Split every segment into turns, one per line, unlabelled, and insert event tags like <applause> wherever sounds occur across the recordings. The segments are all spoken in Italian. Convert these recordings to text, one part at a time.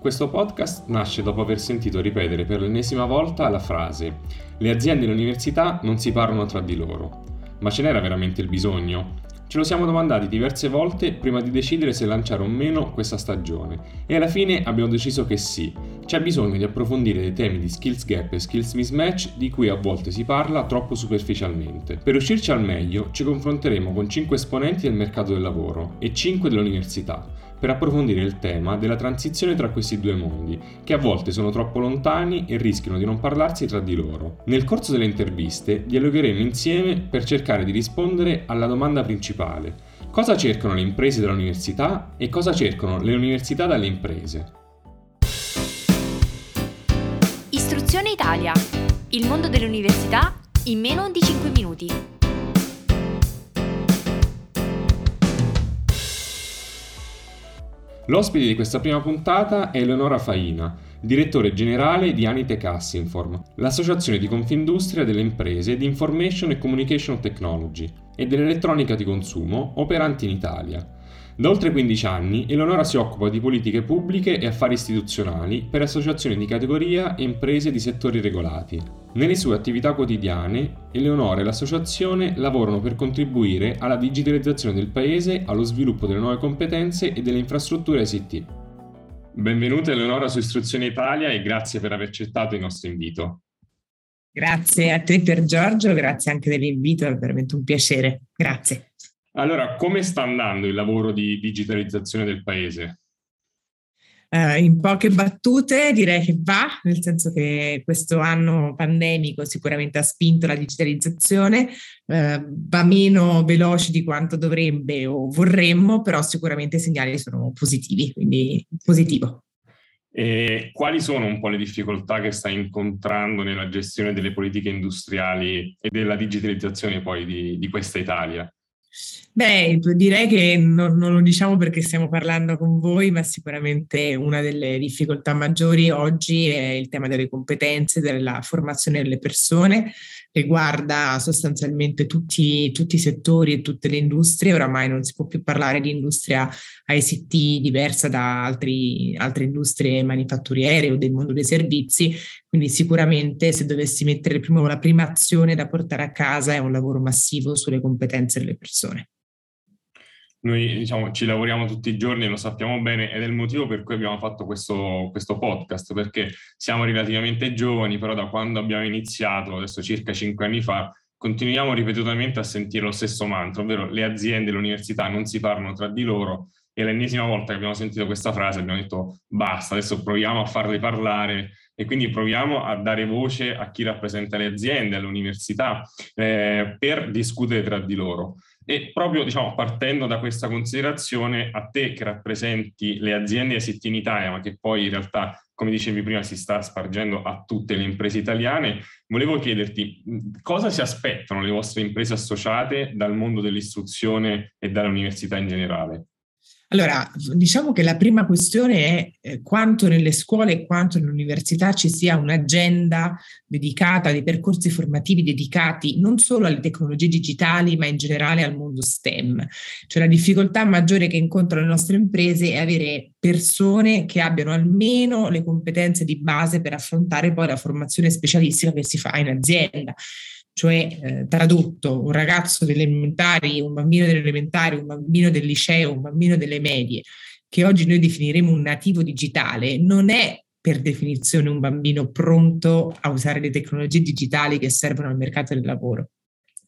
Questo podcast nasce dopo aver sentito ripetere per l'ennesima volta la frase Le aziende e le università non si parlano tra di loro. Ma ce n'era veramente il bisogno? Ce lo siamo domandati diverse volte prima di decidere se lanciare o meno questa stagione e alla fine abbiamo deciso che sì, c'è bisogno di approfondire dei temi di skills gap e skills mismatch di cui a volte si parla troppo superficialmente. Per uscirci al meglio ci confronteremo con 5 esponenti del mercato del lavoro e 5 dell'università per approfondire il tema della transizione tra questi due mondi, che a volte sono troppo lontani e rischiano di non parlarsi tra di loro. Nel corso delle interviste dialogheremo insieme per cercare di rispondere alla domanda principale. Cosa cercano le imprese dall'università e cosa cercano le università dalle imprese?
Istruzione Italia. Il mondo delle università in meno di 5 minuti.
L'ospite di questa prima puntata è Eleonora Faina, direttore generale di Anitech Assinform, l'associazione di Confindustria delle imprese di Information e Communication Technology e dell'elettronica di consumo operanti in Italia. Da oltre 15 anni Eleonora si occupa di politiche pubbliche e affari istituzionali per associazioni di categoria e imprese di settori regolati. Nelle sue attività quotidiane, Eleonora e l'associazione lavorano per contribuire alla digitalizzazione del paese, allo sviluppo delle nuove competenze e delle infrastrutture ICT. Benvenuta Eleonora su Istruzione Italia e grazie per aver accettato il nostro invito.
Grazie a te per Giorgio, grazie anche dell'invito, è veramente un piacere. Grazie.
Allora, come sta andando il lavoro di digitalizzazione del paese?
Uh, in poche battute direi che va, nel senso che questo anno pandemico sicuramente ha spinto la digitalizzazione, uh, va meno veloce di quanto dovrebbe o vorremmo, però sicuramente i segnali sono positivi, quindi positivo.
E quali sono un po' le difficoltà che stai incontrando nella gestione delle politiche industriali e della digitalizzazione poi di, di questa Italia?
Beh, direi che non, non, lo diciamo perché stiamo parlando con voi, ma sicuramente una delle difficoltà maggiori oggi è il tema delle competenze, della formazione delle persone, riguarda sostanzialmente tutti, tutti i settori e tutte le industrie, oramai non si può più parlare di industria ICT diversa da altri, altre industrie manifatturiere o del mondo dei servizi, quindi sicuramente se dovessi mettere prima, la prima azione da portare a casa è un lavoro massivo sulle competenze delle persone.
Noi diciamo, ci lavoriamo tutti i giorni, lo sappiamo bene ed è il motivo per cui abbiamo fatto questo, questo podcast, perché siamo relativamente giovani, però da quando abbiamo iniziato, adesso circa cinque anni fa, continuiamo ripetutamente a sentire lo stesso mantra, ovvero le aziende, le università non si parlano tra di loro e l'ennesima volta che abbiamo sentito questa frase abbiamo detto basta, adesso proviamo a farle parlare e quindi proviamo a dare voce a chi rappresenta le aziende, alle università, eh, per discutere tra di loro. E proprio diciamo, partendo da questa considerazione, a te che rappresenti le aziende ICT in Italia, ma che poi in realtà, come dicevi prima, si sta spargendo a tutte le imprese italiane, volevo chiederti cosa si aspettano le vostre imprese associate dal mondo dell'istruzione e dall'università in generale?
Allora, diciamo che la prima questione è eh, quanto nelle scuole e quanto nell'università ci sia un'agenda dedicata, dei percorsi formativi dedicati non solo alle tecnologie digitali, ma in generale al mondo STEM. Cioè la difficoltà maggiore che incontrano le nostre imprese è avere persone che abbiano almeno le competenze di base per affrontare poi la formazione specialistica che si fa in azienda cioè eh, tradotto un ragazzo delle elementari, un bambino delle elementari, un bambino del liceo, un bambino delle medie, che oggi noi definiremo un nativo digitale, non è per definizione un bambino pronto a usare le tecnologie digitali che servono al mercato del lavoro.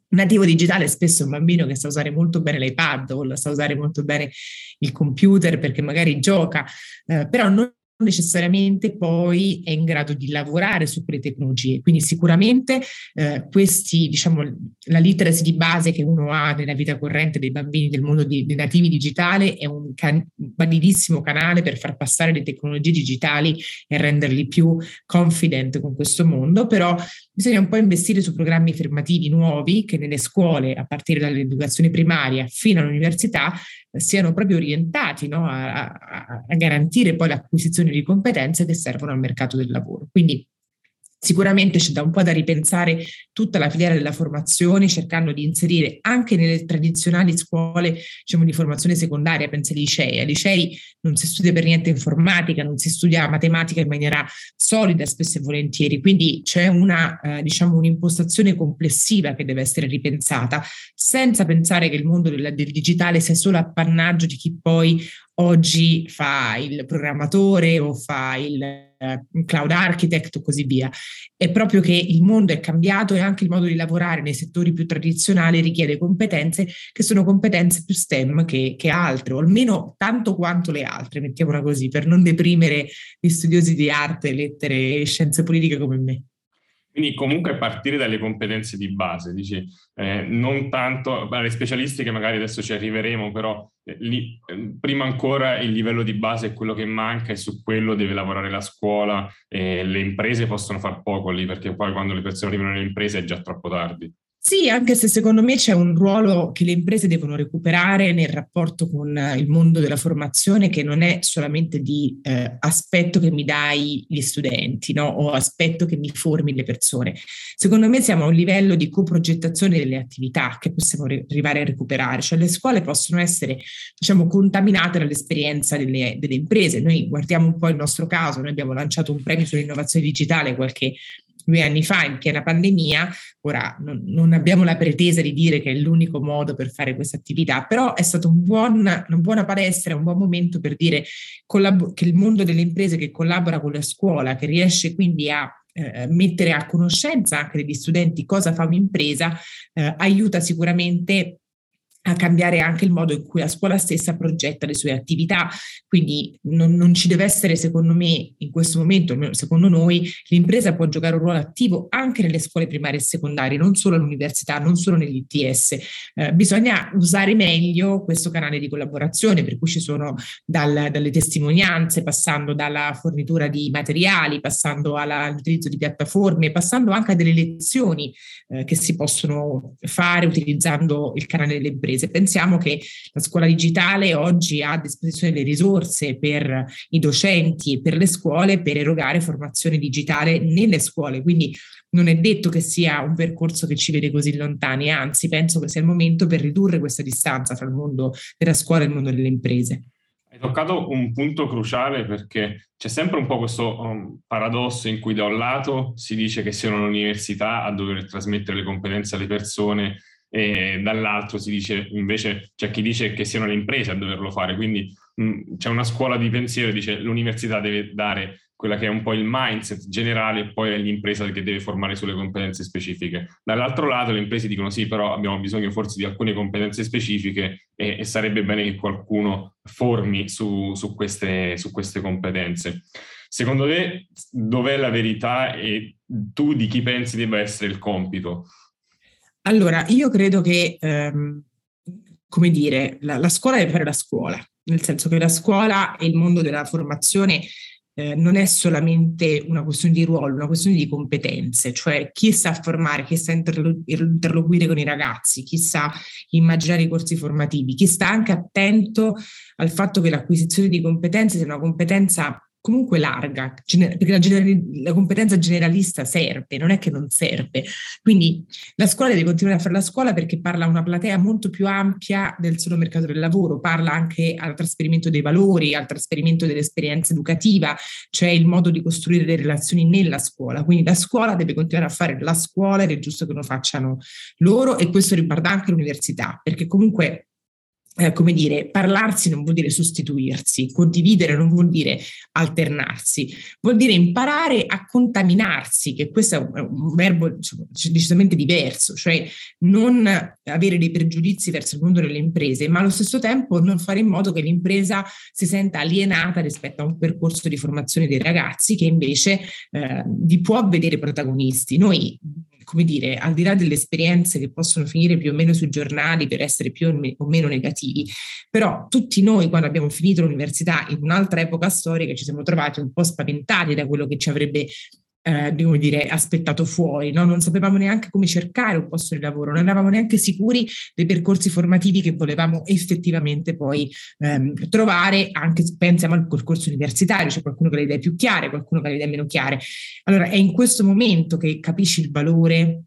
Un nativo digitale è spesso un bambino che sa usare molto bene l'iPad o sa usare molto bene il computer perché magari gioca, eh, però non necessariamente poi è in grado di lavorare su quelle tecnologie. Quindi sicuramente eh, questi, diciamo, la literacy di base che uno ha nella vita corrente dei bambini del mondo di, dei nativi digitali è un, can- validissimo canale per far passare le tecnologie digitali e renderli più confident con questo mondo, però bisogna un po' investire su programmi formativi nuovi che nelle scuole, a partire dall'educazione primaria fino all'università, siano proprio orientati no, a, a, garantire poi l'acquisizione di competenze che servono al mercato del lavoro. Quindi Sicuramente c'è da un po' da ripensare tutta la filiera della formazione, cercando di inserire anche nelle tradizionali scuole diciamo, di formazione secondaria, penso ai licei. Ai licei non si studia per niente informatica, non si studia matematica in maniera solida spesso e volentieri, quindi c'è una, eh, diciamo, un'impostazione complessiva che deve essere ripensata, senza pensare che il mondo del, del digitale sia solo appannaggio di chi poi oggi fa il programmatore o fa il eh, cloud architect o così via. È proprio che il mondo è cambiato e anche il modo di lavorare nei settori più tradizionali richiede competenze che sono competenze più STEM che, che altre, o almeno tanto quanto le altre, mettiamola così, per non deprimere gli studiosi di arte, lettere e scienze politiche come me.
Quindi comunque partire dalle competenze di base, dici, eh, non tanto, alle specialistiche magari adesso ci arriveremo, però eh, lì, eh, prima ancora il livello di base è quello che manca e su quello deve lavorare la scuola e le imprese possono far poco lì perché poi quando le persone arrivano alle imprese è già troppo tardi.
Sì, anche se secondo me c'è un ruolo che le imprese devono recuperare nel rapporto con il mondo della formazione che non è solamente di eh, aspetto che mi dai gli studenti no? o aspetto che mi formi le persone. Secondo me siamo a un livello di coprogettazione delle attività che possiamo re- arrivare a recuperare, cioè le scuole possono essere diciamo contaminate dall'esperienza delle, delle imprese. Noi guardiamo un po' il nostro caso, noi abbiamo lanciato un premio sull'innovazione digitale qualche due anni fa in piena pandemia, ora non, non, abbiamo la pretesa di dire che è l'unico modo per fare questa attività, però è stata un buon, una buona palestra, un buon momento per dire collab- che il mondo delle imprese che collabora con la scuola, che riesce quindi a eh, mettere a conoscenza anche degli studenti cosa fa un'impresa, eh, aiuta sicuramente a cambiare anche il modo in cui la scuola stessa progetta le sue attività. Quindi non, non, ci deve essere, secondo me, in questo momento, secondo noi, l'impresa può giocare un ruolo attivo anche nelle scuole primarie e secondarie, non solo all'università, non solo negli ITS. Eh, bisogna usare meglio questo canale di collaborazione, per cui ci sono dal, dalle testimonianze, passando dalla fornitura di materiali, passando alla, all'utilizzo di piattaforme, passando anche a delle lezioni eh, che si possono fare utilizzando il canale delle imprese imprese. Pensiamo che la scuola digitale oggi ha a disposizione le risorse per i docenti e per le scuole per erogare formazione digitale nelle scuole, quindi non è detto che sia un percorso che ci vede così lontani, anzi penso che sia il momento per ridurre questa distanza tra il mondo della scuola e il mondo delle imprese.
Hai toccato un punto cruciale perché c'è sempre un po' questo um, paradosso in cui da un lato si dice che siano l'università a dover trasmettere le competenze alle persone e dall'altro si dice invece c'è chi dice che siano le imprese a doverlo fare, quindi mh, c'è una scuola di pensiero che dice l'università deve dare quella che è un po' il mindset generale e poi è l'impresa che deve formare sulle competenze specifiche. Dall'altro lato le imprese dicono sì, però abbiamo bisogno forse di alcune competenze specifiche e, e sarebbe bene che qualcuno formi su, su, queste, su queste competenze. Secondo te dov'è la verità e tu di chi pensi debba essere il compito?
Allora, io credo che, ehm, come dire, la, la, scuola deve fare la scuola, nel senso che la scuola e il mondo della formazione eh, non è solamente una questione di ruolo, una questione di competenze, cioè chi sa formare, chi sa interlo- interloquire con i ragazzi, chi sa immaginare i corsi formativi, chi sta anche attento al fatto che l'acquisizione di competenze sia una competenza comunque larga, perché la, gener- la, competenza generalista serve, non è che non serve. Quindi la scuola deve continuare a fare la scuola perché parla a una platea molto più ampia del solo mercato del lavoro, parla anche al trasferimento dei valori, al trasferimento dell'esperienza educativa, cioè il modo di costruire le relazioni nella scuola. Quindi la scuola deve continuare a fare la scuola ed è giusto che lo facciano loro e questo riguarda anche l'università, perché comunque eh, come dire, parlarsi non vuol dire sostituirsi, condividere non vuol dire alternarsi, vuol dire imparare a contaminarsi, che questo è un, un verbo diciamo, decisamente diverso, cioè non avere dei pregiudizi verso il mondo delle imprese, ma allo stesso tempo non fare in modo che l'impresa si senta alienata rispetto a un percorso di formazione dei ragazzi che invece eh, vi può vedere protagonisti. Noi come dire, al di là delle esperienze che possono finire più o meno sui giornali per essere più o meno negativi, però tutti noi quando abbiamo finito l'università in un'altra epoca storica ci siamo trovati un po' spaventati da quello che ci avrebbe eh, come dire, aspettato fuori, no? non sapevamo neanche come cercare un posto di lavoro, non eravamo neanche sicuri dei percorsi formativi che volevamo effettivamente poi ehm, trovare, anche pensiamo al percorso universitario, c'è qualcuno che ha le idee più chiare, qualcuno che ha le idee meno chiare. Allora è in questo momento che capisci il valore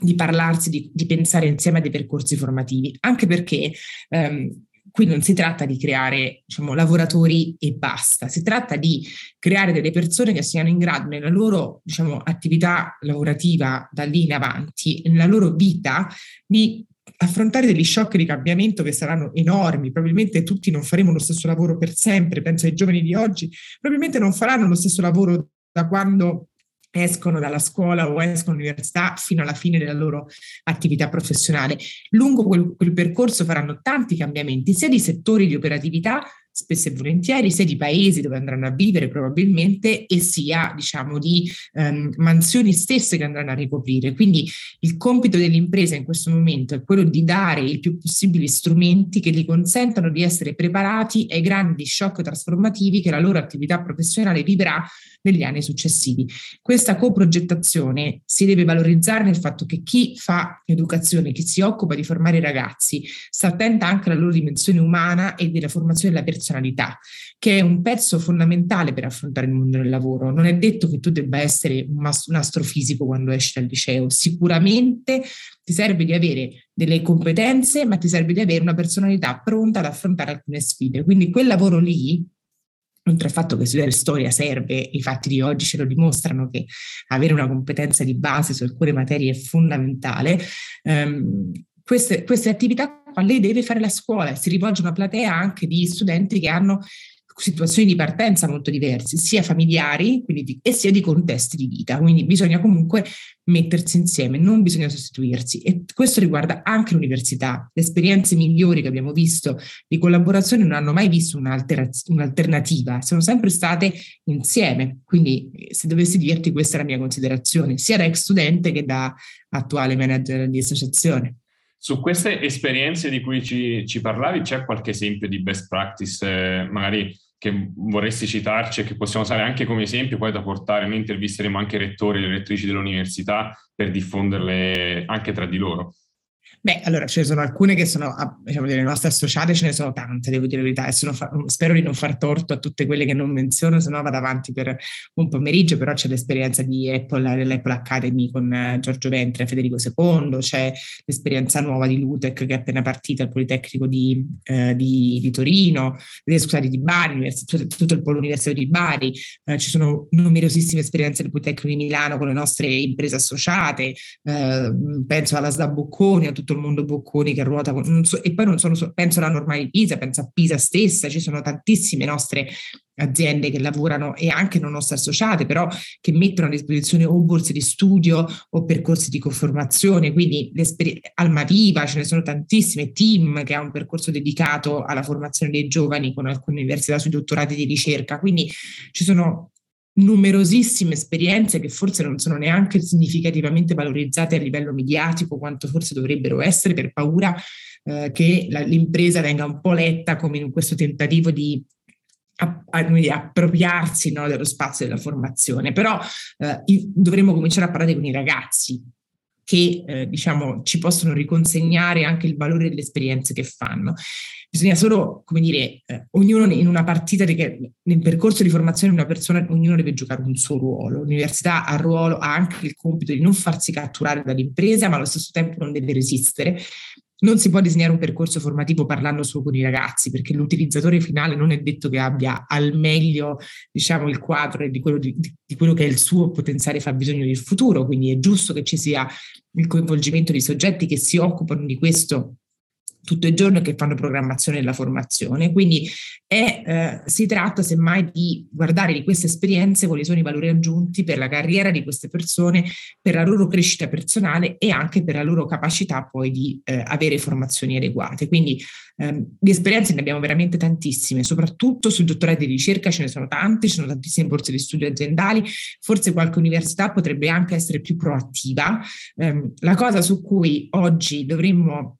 di parlarsi, di, di pensare insieme a dei percorsi formativi, anche perché ehm, qui non si tratta di creare diciamo, lavoratori e basta, si tratta di creare delle persone che siano in grado nella loro diciamo, attività lavorativa da lì in avanti, nella loro vita, di affrontare degli shock di cambiamento che saranno enormi, probabilmente tutti non faremo lo stesso lavoro per sempre, penso ai giovani di oggi, probabilmente non faranno lo stesso lavoro da quando escono dalla scuola o escono dall'università fino alla fine della loro attività professionale. Lungo quel, quel percorso faranno tanti cambiamenti, sia di settori di operatività, spesso e volentieri, sia di paesi dove andranno a vivere probabilmente, e sia, diciamo, di um, mansioni stesse che andranno a ricoprire. Quindi il compito dell'impresa in questo momento è quello di dare il più possibile strumenti che gli consentano di essere preparati ai grandi shock trasformativi che la loro attività professionale vivrà negli anni successivi. Questa coprogettazione si deve valorizzare nel fatto che chi fa educazione, chi si occupa di formare i ragazzi, sta attenta anche alla loro dimensione umana e della formazione della personalità, che è un pezzo fondamentale per affrontare il mondo del lavoro. Non è detto che tu debba essere un, un astrofisico quando esci dal liceo, sicuramente ti serve di avere delle competenze, ma ti serve di avere una personalità pronta ad affrontare alcune sfide. Quindi quel lavoro lì oltre al fatto che studiare storia serve, i fatti di oggi ce lo dimostrano che avere una competenza di base su alcune materie è fondamentale, ehm, queste, queste attività lei deve fare la scuola, si rivolge a una platea anche di studenti che hanno situazioni di partenza molto diverse, sia familiari di, e sia di contesti di vita. Quindi bisogna comunque mettersi insieme, non bisogna sostituirsi. E questo riguarda anche l'università. Le esperienze migliori che abbiamo visto di collaborazione non hanno mai visto un'alternativa, sono sempre state insieme. Quindi se dovessi dirti questa è la mia considerazione, sia da ex studente che da attuale manager di associazione.
Su queste esperienze di cui ci, ci parlavi, c'è qualche esempio di best practice, eh, magari che vorresti citarci e che possiamo usare anche come esempio poi da portare, noi intervisteremo anche i rettori e le rettrici dell'università per diffonderle anche tra di loro.
Beh, allora ce ne sono alcune che sono, ah, diciamo, delle nostre associate, ce ne sono tante, devo dire la verità, e fa- spero di non far torto a tutte quelle che non menziono, se no vado avanti per un pomeriggio, però c'è l'esperienza di Apple, dell'Apple Academy con eh, Giorgio Ventre e Federico II, c'è l'esperienza nuova di Lutec che è appena partita al Politecnico di, eh, di, di Torino, eh, scusate, di Bari, tutto il polo universitario di Bari, eh, ci sono numerosissime esperienze del Politecnico di Milano con le nostre imprese associate, eh, penso alla SDA Bocconi, a tutto il mondo Bocconi che ruota, so, e poi non sono, penso alla normale Pisa, penso a Pisa stessa, ci sono tantissime nostre aziende che lavorano e anche non nostre associate, però che mettono a disposizione o borse di studio o percorsi di conformazione, quindi Almaviva, ce ne sono tantissime, Team che ha un percorso dedicato alla formazione dei giovani con alcune università sui dottorati di ricerca, quindi ci sono numerosissime esperienze che forse non sono neanche significativamente valorizzate a livello mediatico quanto forse dovrebbero essere per paura eh, che la, l'impresa venga un po' letta come in questo tentativo di appropriarsi no, dello spazio della formazione, però eh, dovremmo cominciare a parlare con i ragazzi che eh, diciamo ci possono riconsegnare anche il valore delle esperienze che fanno. Bisogna solo, come dire, eh, ognuno in una partita, nel percorso di formazione una persona, ognuno deve giocare un suo ruolo. L'università ha, ruolo, ha anche il compito di non farsi catturare dall'impresa, ma allo stesso tempo non deve resistere. Non si può disegnare un percorso formativo parlando solo con i ragazzi, perché l'utilizzatore finale non è detto che abbia al meglio diciamo, il quadro di quello, di, di quello che è il suo potenziale fabbisogno del futuro. Quindi è giusto che ci sia il coinvolgimento di soggetti che si occupano di questo tutto il giorno che fanno programmazione della formazione. Quindi è, eh, si tratta semmai di guardare di queste esperienze quali sono i valori aggiunti per la carriera di queste persone, per la loro crescita personale e anche per la loro capacità poi di eh, avere formazioni adeguate. Quindi eh, di esperienze ne abbiamo veramente tantissime, soprattutto sui dottorati di ricerca ce ne sono tanti, ci sono tantissime borse di studio aziendali, forse qualche università potrebbe anche essere più proattiva. Ehm, la cosa su cui oggi dovremmo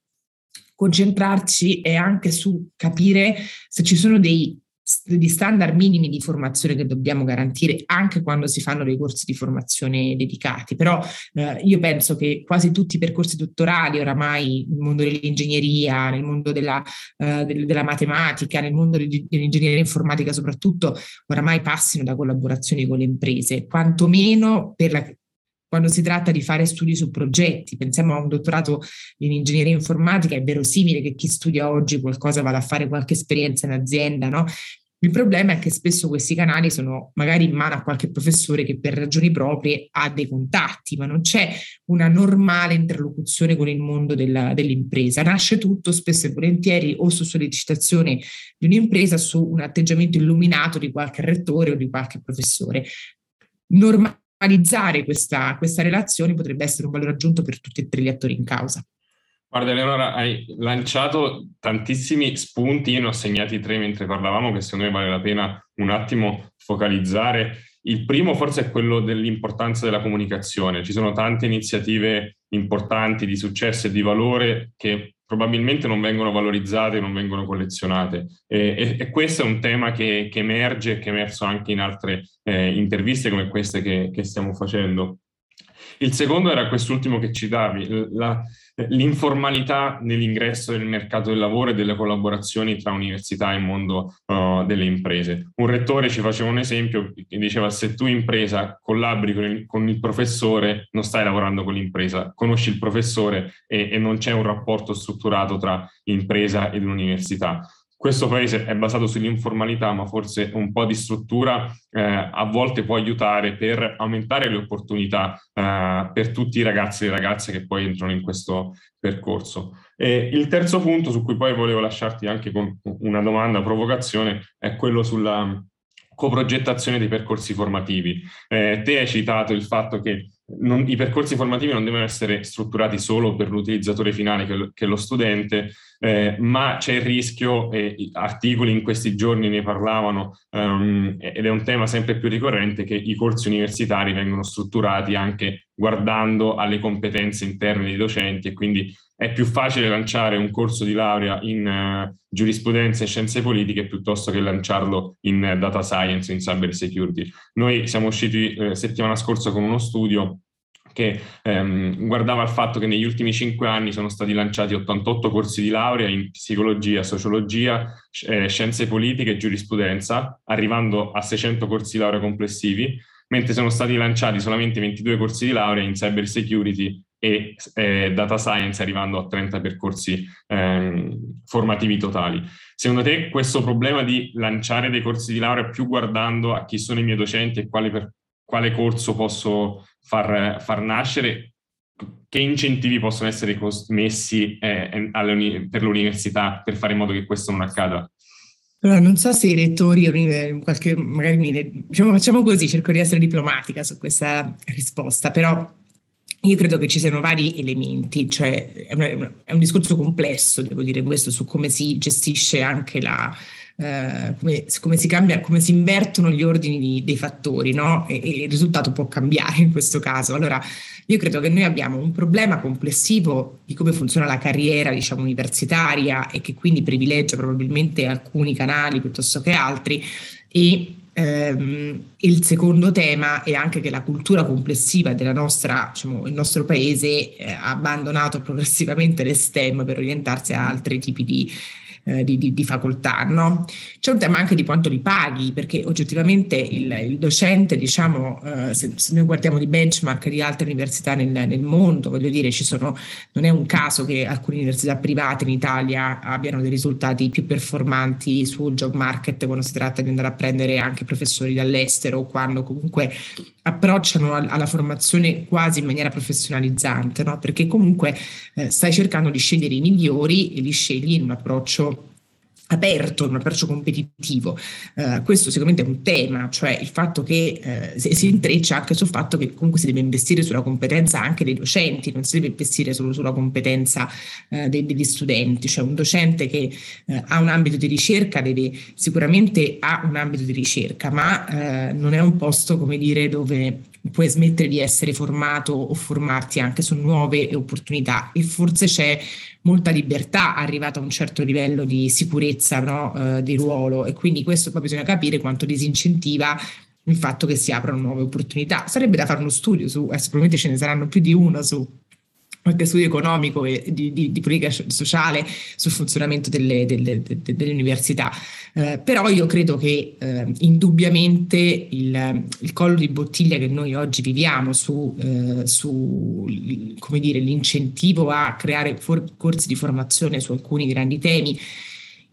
concentrarci è anche su capire se ci sono dei degli standard minimi di formazione che dobbiamo garantire anche quando si fanno dei corsi di formazione dedicati. Però eh, io penso che quasi tutti i percorsi dottorali oramai nel mondo dell'ingegneria, nel mondo della, eh, del, della matematica, nel mondo dell'ingegneria informatica soprattutto, oramai passino da collaborazioni con le imprese, quantomeno per la quando si tratta di fare studi su progetti, pensiamo a un dottorato in ingegneria informatica, è verosimile che chi studia oggi qualcosa vada a fare qualche esperienza in azienda, no? Il problema è che spesso questi canali sono magari in mano a qualche professore che per ragioni proprie ha dei contatti, ma non c'è una normale interlocuzione con il mondo della, dell'impresa. Nasce tutto spesso e volentieri o su sollecitazione di un'impresa, su un atteggiamento illuminato di qualche rettore o di qualche professore. Normale analizzare questa, questa relazione potrebbe essere un valore aggiunto per tutti e tre gli attori in causa.
Guarda Eleonora, hai lanciato tantissimi spunti, io ne ho segnati tre mentre parlavamo che secondo me vale la pena un attimo focalizzare. Il primo forse è quello dell'importanza della comunicazione. Ci sono tante iniziative importanti di successo e di valore che probabilmente non vengono valorizzate, non vengono collezionate. E, e, e questo è un tema che, che emerge e che è emerso anche in altre eh, interviste come queste che, che stiamo facendo. Il secondo era quest'ultimo che citavi, la, l'informalità nell'ingresso del mercato del lavoro e delle collaborazioni tra università e mondo uh, delle imprese. Un rettore ci faceva un esempio che diceva se tu impresa collabori con il, con il professore non stai lavorando con l'impresa, conosci il professore e, e non c'è un rapporto strutturato tra impresa ed università questo paese è basato sull'informalità, ma forse un po' di struttura eh, a volte può aiutare per aumentare le opportunità eh, per tutti i ragazzi e ragazze che poi entrano in questo percorso. E il terzo punto su cui poi volevo lasciarti anche con una domanda, provocazione, è quello sulla coprogettazione dei percorsi formativi. Eh, te hai citato il fatto che non, i percorsi formativi non devono essere strutturati solo per l'utilizzatore finale che, che è lo studente, eh, ma c'è il rischio, e articoli in questi giorni ne parlavano, um, ed è un tema sempre più ricorrente, che i corsi universitari vengono strutturati anche guardando alle competenze interne dei docenti e quindi è più facile lanciare un corso di laurea in uh, giurisprudenza e scienze politiche piuttosto che lanciarlo in uh, data science in cyber security. Noi siamo usciti uh, settimana scorsa con uno studio che ehm, guardava il fatto che negli ultimi cinque anni sono stati lanciati 88 corsi di laurea in psicologia, sociologia, eh, scienze politiche e giurisprudenza, arrivando a 600 corsi di laurea complessivi, mentre sono stati lanciati solamente 22 corsi di laurea in cyber security e eh, data science arrivando a 30 percorsi eh, formativi totali. Secondo te questo problema di lanciare dei corsi di laurea più guardando a chi sono i miei docenti e quale, per, quale corso posso far, far, nascere, che incentivi possono essere messi eh, per l'università per fare in modo che questo non accada?
Allora, non so se i rettori, qualche, magari diciamo, facciamo così, cerco di essere diplomatica su questa risposta, però io credo che ci siano vari elementi, cioè è, una, è un discorso complesso, devo dire questo, su come si gestisce anche la, eh, come, come, si cambia, come si invertono gli ordini di, dei fattori, no? E, e, il risultato può cambiare in questo caso. Allora, io credo che noi abbiamo un problema complessivo di come funziona la carriera, diciamo, universitaria e che quindi privilegia probabilmente alcuni canali piuttosto che altri e Ehm, il secondo tema è anche che la cultura complessiva della nostra, diciamo, il nostro paese eh, ha abbandonato progressivamente le STEM per orientarsi a altri tipi di eh, di, di, di, facoltà. No? C'è un tema anche di quanto li paghi, perché oggettivamente il, il docente, diciamo, eh, se, se, noi guardiamo di benchmark di altre università nel, nel, mondo, voglio dire, ci sono, non è un caso che alcune università private in Italia abbiano dei risultati più performanti sul job market quando si tratta di andare a prendere anche professori dall'estero o quando comunque approcciano alla formazione quasi in maniera professionalizzante, no? perché comunque eh, stai cercando di scegliere i migliori e li scegli in un approccio aperto, un approccio competitivo. Uh, questo sicuramente è un tema, cioè il fatto che uh, si intreccia anche sul fatto che comunque si deve investire sulla competenza anche dei docenti, non si deve investire solo sulla competenza uh, dei, degli studenti, cioè un docente che ha un ambito di ricerca deve sicuramente ha un ambito di ricerca, ma non è un posto, come dire, dove puoi smettere di essere formato o formarti anche su nuove opportunità e forse c'è molta libertà arrivata a un certo livello di sicurezza no, eh, di ruolo e quindi questo poi bisogna capire quanto disincentiva il fatto che si aprono nuove opportunità. Sarebbe da fare uno studio su, eh, probabilmente ce ne saranno più di uno su qualche studio economico e di, di, di, politica sociale sul funzionamento delle, delle, delle, delle università. Eh, però io credo che eh, indubbiamente il, il, collo di bottiglia che noi oggi viviamo su, eh, su come dire, l'incentivo a creare for- corsi di formazione su alcuni grandi temi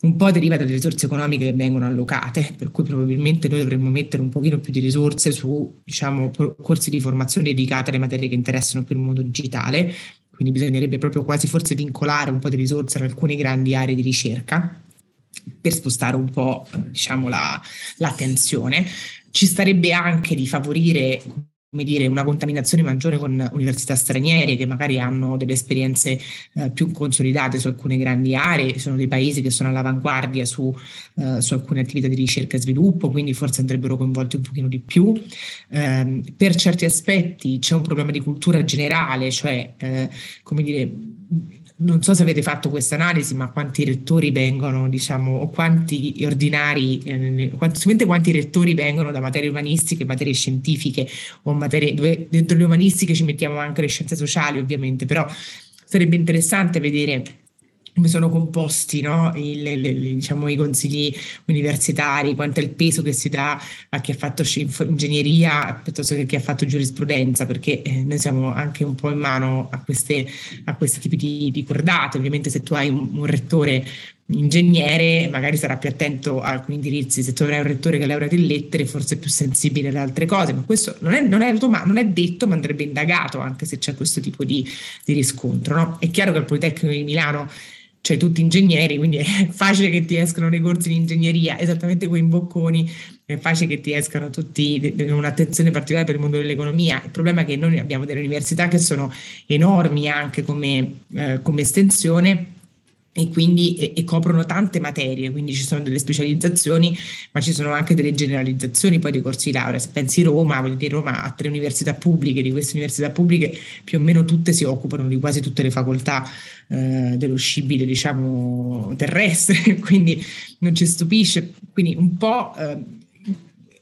un po' deriva dalle risorse economiche che vengono allocate, per cui probabilmente noi dovremmo mettere un pochino più di risorse su diciamo, corsi di formazione dedicati alle materie che interessano più il mondo digitale, quindi bisognerebbe proprio quasi forse vincolare un po' di risorse in alcune grandi aree di ricerca per spostare un po' diciamo, la, l'attenzione. Ci starebbe anche di favorire come dire, una contaminazione maggiore con università straniere che magari hanno delle esperienze eh, più consolidate su alcune grandi aree, sono dei paesi che sono all'avanguardia su, eh, su, alcune attività di ricerca e sviluppo, quindi forse andrebbero coinvolti un pochino di più. Eh, per certi aspetti c'è un problema di cultura generale, cioè, eh, come dire, non so se avete fatto questa analisi, ma quanti rettori vengono, diciamo, o quanti ordinari, eh, quanti, rettori vengono da materie umanistiche, materie scientifiche o materie dove dentro le umanistiche ci mettiamo anche le scienze sociali, ovviamente, però sarebbe interessante vedere come sono composti no? I, le, le, diciamo, i consigli universitari, quanto è il peso che si dà a chi ha fatto ingegneria piuttosto che a chi ha fatto giurisprudenza, perché eh, noi siamo anche un po' in mano a, queste, a questi tipi di, di cordate. Ovviamente se tu hai un, un, rettore ingegnere magari sarà più attento a alcuni indirizzi, se tu avrai un rettore che è laureato in lettere forse è più sensibile ad altre cose, ma questo non è, non è, non è detto, ma andrebbe indagato anche se c'è questo tipo di, di riscontro. No? È chiaro che il Politecnico di Milano cioè tutti ingegneri, quindi è facile che ti escano nei corsi di ingegneria, esattamente in Bocconi, è facile che ti escano tutti un'attenzione particolare per il mondo dell'economia. Il problema è che noi abbiamo delle università che sono enormi anche come, eh, come estensione e quindi e, e, coprono tante materie, quindi ci sono delle specializzazioni, ma ci sono anche delle generalizzazioni poi dei corsi di laurea. Se pensi Roma, voglio dire Roma ha tre università pubbliche, di queste università pubbliche più o meno tutte si occupano di quasi tutte le facoltà eh, dello scibile, diciamo, terrestre, <laughs> quindi non ci stupisce. Quindi un po' eh,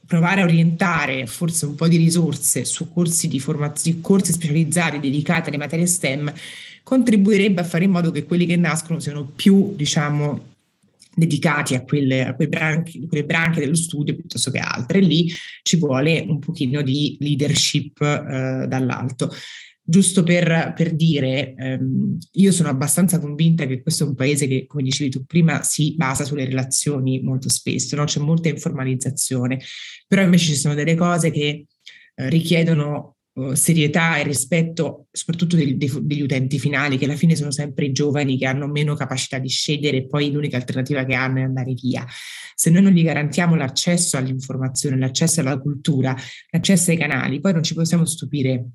provare a orientare forse un po' di risorse su corsi di formazione, corsi specializzati dedicati alle materie STEM contribuirebbe a fare in modo che quelli che nascono siano più, diciamo, dedicati a quelle, a branchi, quelle branche dello studio piuttosto che altre. Lì ci vuole un pochino di leadership eh, dall'alto. Giusto per, per dire, ehm, io sono abbastanza convinta che questo è un paese che, come dicevi tu prima, si basa sulle relazioni molto spesso, no? c'è molta informalizzazione, però invece ci sono delle cose che eh, richiedono uh, serietà e rispetto soprattutto degli, degli utenti finali, che alla fine sono sempre i giovani che hanno meno capacità di scegliere e poi l'unica alternativa che hanno è andare via. Se noi non gli garantiamo l'accesso all'informazione, l'accesso alla cultura, l'accesso ai canali, poi non ci possiamo stupire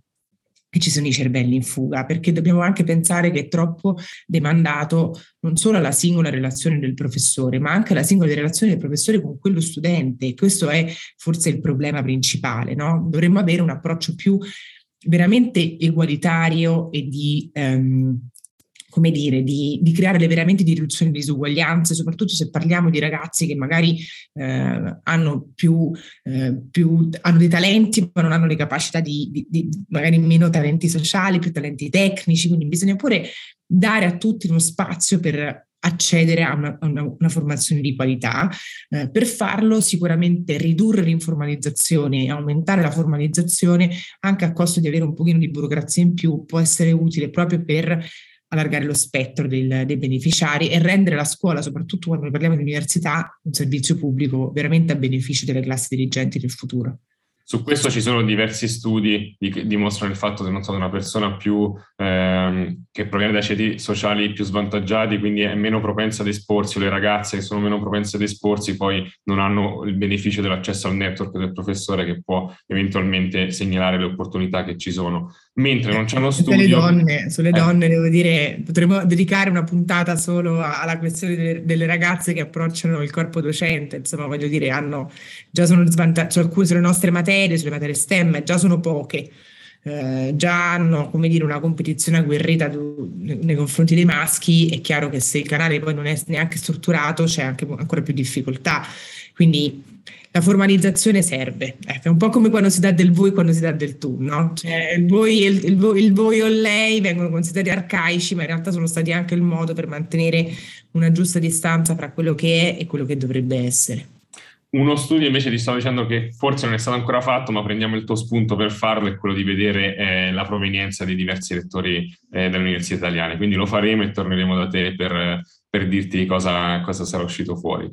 che ci sono i cervelli in fuga, perché dobbiamo anche pensare che è troppo demandato non solo alla singola relazione del professore, ma anche alla singola relazione del professore con quello studente. Questo è forse il problema principale, no? Dovremmo avere un approccio più veramente egualitario e di um, come dire, di, di, creare veramente di riduzione di disuguaglianze, soprattutto se parliamo di ragazzi che magari eh, hanno più, eh, più, hanno dei talenti, ma non hanno le capacità di, di, di, magari meno talenti sociali, più talenti tecnici, quindi bisogna pure dare a tutti uno spazio per accedere a una, una, una formazione di qualità. Eh, per farlo sicuramente ridurre l'informalizzazione e aumentare la formalizzazione anche a costo di avere un pochino di burocrazia in più può essere utile proprio per allargare lo spettro del, dei beneficiari e rendere la scuola, soprattutto quando parliamo di università, un servizio pubblico veramente a beneficio delle classi dirigenti del futuro.
Su questo ci sono diversi studi che dimostrano il fatto che sono una persona più ehm, che proviene da ceti sociali più svantaggiati, quindi è meno propensa ad esporsi, le ragazze che sono meno propense ad esporsi poi non hanno il beneficio dell'accesso al network del professore che può eventualmente segnalare le opportunità che ci sono. Mentre non c'è uno studio...
Sulle donne, sulle eh. donne devo dire, potremmo dedicare una puntata solo alla questione delle, delle, ragazze che approcciano il corpo docente, insomma voglio dire, hanno, già sono svantaggiate, cioè, alcune sulle nostre materie, sulle materie STEM, già sono poche. Eh, già hanno come dire, una competizione agguerrita du- nei confronti dei maschi, è chiaro che se il canale poi non è neanche strutturato c'è anche ancora più difficoltà. Quindi la formalizzazione serve, eh, è un po' come quando si dà del voi quando si dà del tu, no? Cioè il voi, il, il, voi, il voi o lei vengono considerati arcaici, ma in realtà sono stati anche il modo per mantenere una giusta distanza tra quello che è e quello che dovrebbe essere.
Uno studio invece ti stavo dicendo che forse non è stato ancora fatto, ma prendiamo il tuo spunto per farlo, è quello di vedere eh, la provenienza dei diversi rettori eh, delle università italiane. Quindi lo faremo e torneremo da te per, per dirti cosa, cosa, sarà uscito fuori.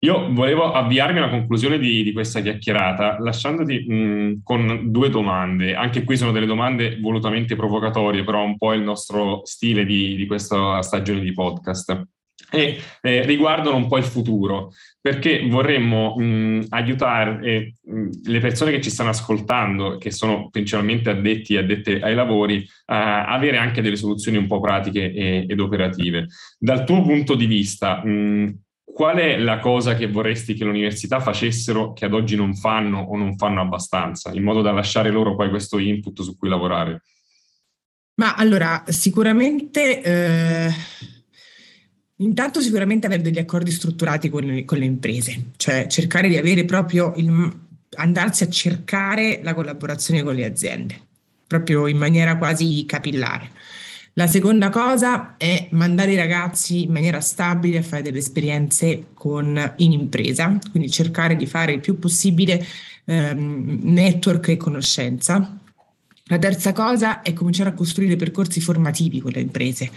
Io volevo avviarmi alla conclusione di, di questa chiacchierata lasciandoti mh, con due domande. Anche qui sono delle domande volutamente provocatorie, però un po' il nostro stile di, di questa stagione di podcast e eh, riguardano un po' il futuro, perché vorremmo mh, aiutare eh, mh, le persone che ci stanno ascoltando, che sono principalmente addetti e addette ai lavori, a avere anche delle soluzioni un po' pratiche e, ed operative. Dal tuo punto di vista, mh, qual è la cosa che vorresti che le università facessero che ad oggi non fanno o non fanno abbastanza, in modo da lasciare loro poi questo input su cui lavorare?
Ma allora, sicuramente... Eh Intanto sicuramente avere degli accordi strutturati con le, con le imprese, cioè cercare di avere proprio il, andarsi a cercare la collaborazione con le aziende, proprio in maniera quasi capillare. La seconda cosa è mandare i ragazzi in maniera stabile a fare delle esperienze con, in impresa, quindi cercare di fare il più possibile ehm, network e conoscenza. La terza cosa è cominciare a costruire percorsi formativi con le imprese.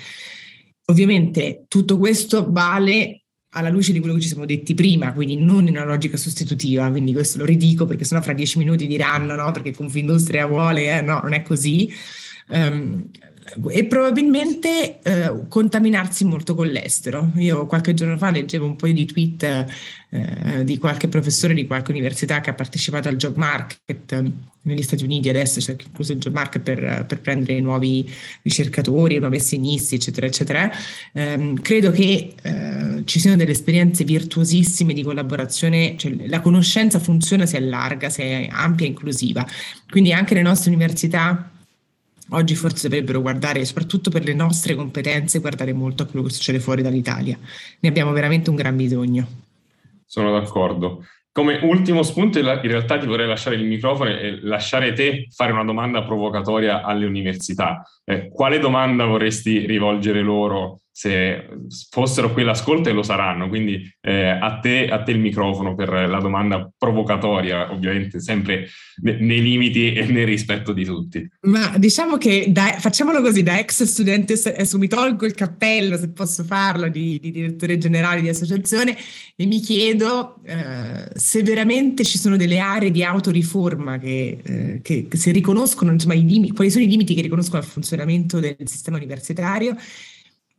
Ovviamente tutto questo vale alla luce di quello che ci siamo detti prima, quindi non in una logica sostitutiva, quindi questo lo ridico perché sennò fra dieci minuti diranno no, perché Confindustria vuole, eh, no, non è così. Um, e probabilmente eh, contaminarsi molto con l'estero. Io qualche giorno fa leggevo un paio di tweet eh, di qualche professore di qualche università che ha partecipato al job market eh, negli Stati Uniti adesso c'è cioè incluso il job market per, per, prendere nuovi ricercatori, nuovi assegnisti, eccetera, eccetera. Eh, credo che eh, ci siano delle esperienze virtuosissime di collaborazione, cioè la conoscenza funziona se è larga, se è ampia e inclusiva. Quindi anche le nostre università oggi forse dovrebbero guardare, soprattutto per le nostre competenze, guardare molto a quello che succede fuori dall'Italia. Ne abbiamo veramente un gran bisogno.
Sono d'accordo. Come ultimo spunto, in realtà ti vorrei lasciare il microfono e lasciare te fare una domanda provocatoria alle università. Eh, quale domanda vorresti rivolgere loro se fossero qui all'ascolto e lo saranno? Quindi eh, a, te, a, te, il microfono per la domanda provocatoria, ovviamente sempre nei limiti e nel rispetto di tutti.
Ma diciamo che da, facciamolo così, da ex studente adesso mi tolgo il cappello, se posso farlo, di, di direttore generale di associazione e mi chiedo eh, se veramente ci sono delle aree di autoriforma che, eh, che, che si riconoscono, insomma, limiti, quali sono i limiti che riconoscono al funzionamento del sistema universitario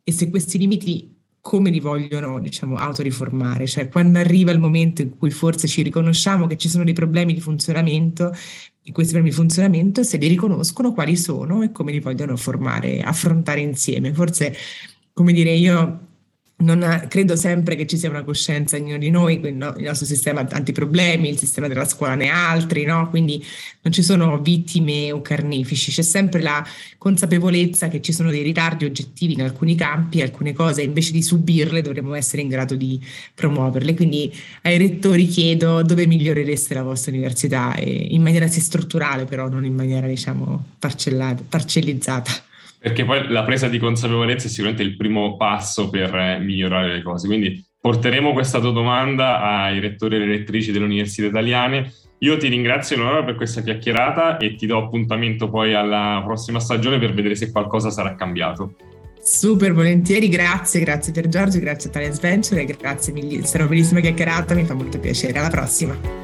e se questi limiti come li vogliono, diciamo, autoriformare, cioè quando arriva il momento in cui forse ci riconosciamo che ci sono dei problemi di funzionamento, e questi problemi di funzionamento, se li riconoscono, quali sono e come li vogliono formare, affrontare insieme. Forse, come dire, io non, credo sempre che ci sia una coscienza in ognuno di noi, no, il nostro sistema ha tanti problemi, il sistema della scuola ne ha altri, no? quindi non ci sono vittime o carnefici, c'è sempre la consapevolezza che ci sono dei ritardi oggettivi in alcuni campi, alcune cose invece di subirle dovremmo essere in grado di promuoverle. Quindi ai rettori chiedo dove migliorereste la vostra università in maniera sì strutturale, però non in maniera diciamo parcellizzata.
Perché poi la presa di consapevolezza è sicuramente il primo passo per eh, migliorare le cose. Quindi porteremo questa tua domanda ai rettori e alle rettrici delle università italiane. Io ti ringrazio Eleonora per questa chiacchierata e ti do appuntamento poi alla prossima stagione per vedere se qualcosa sarà cambiato.
Super volentieri, grazie, grazie per Giorgio, grazie a Talent Venture e grazie mille, sarà una bellissima chiacchierata, mi fa molto piacere. Alla prossima.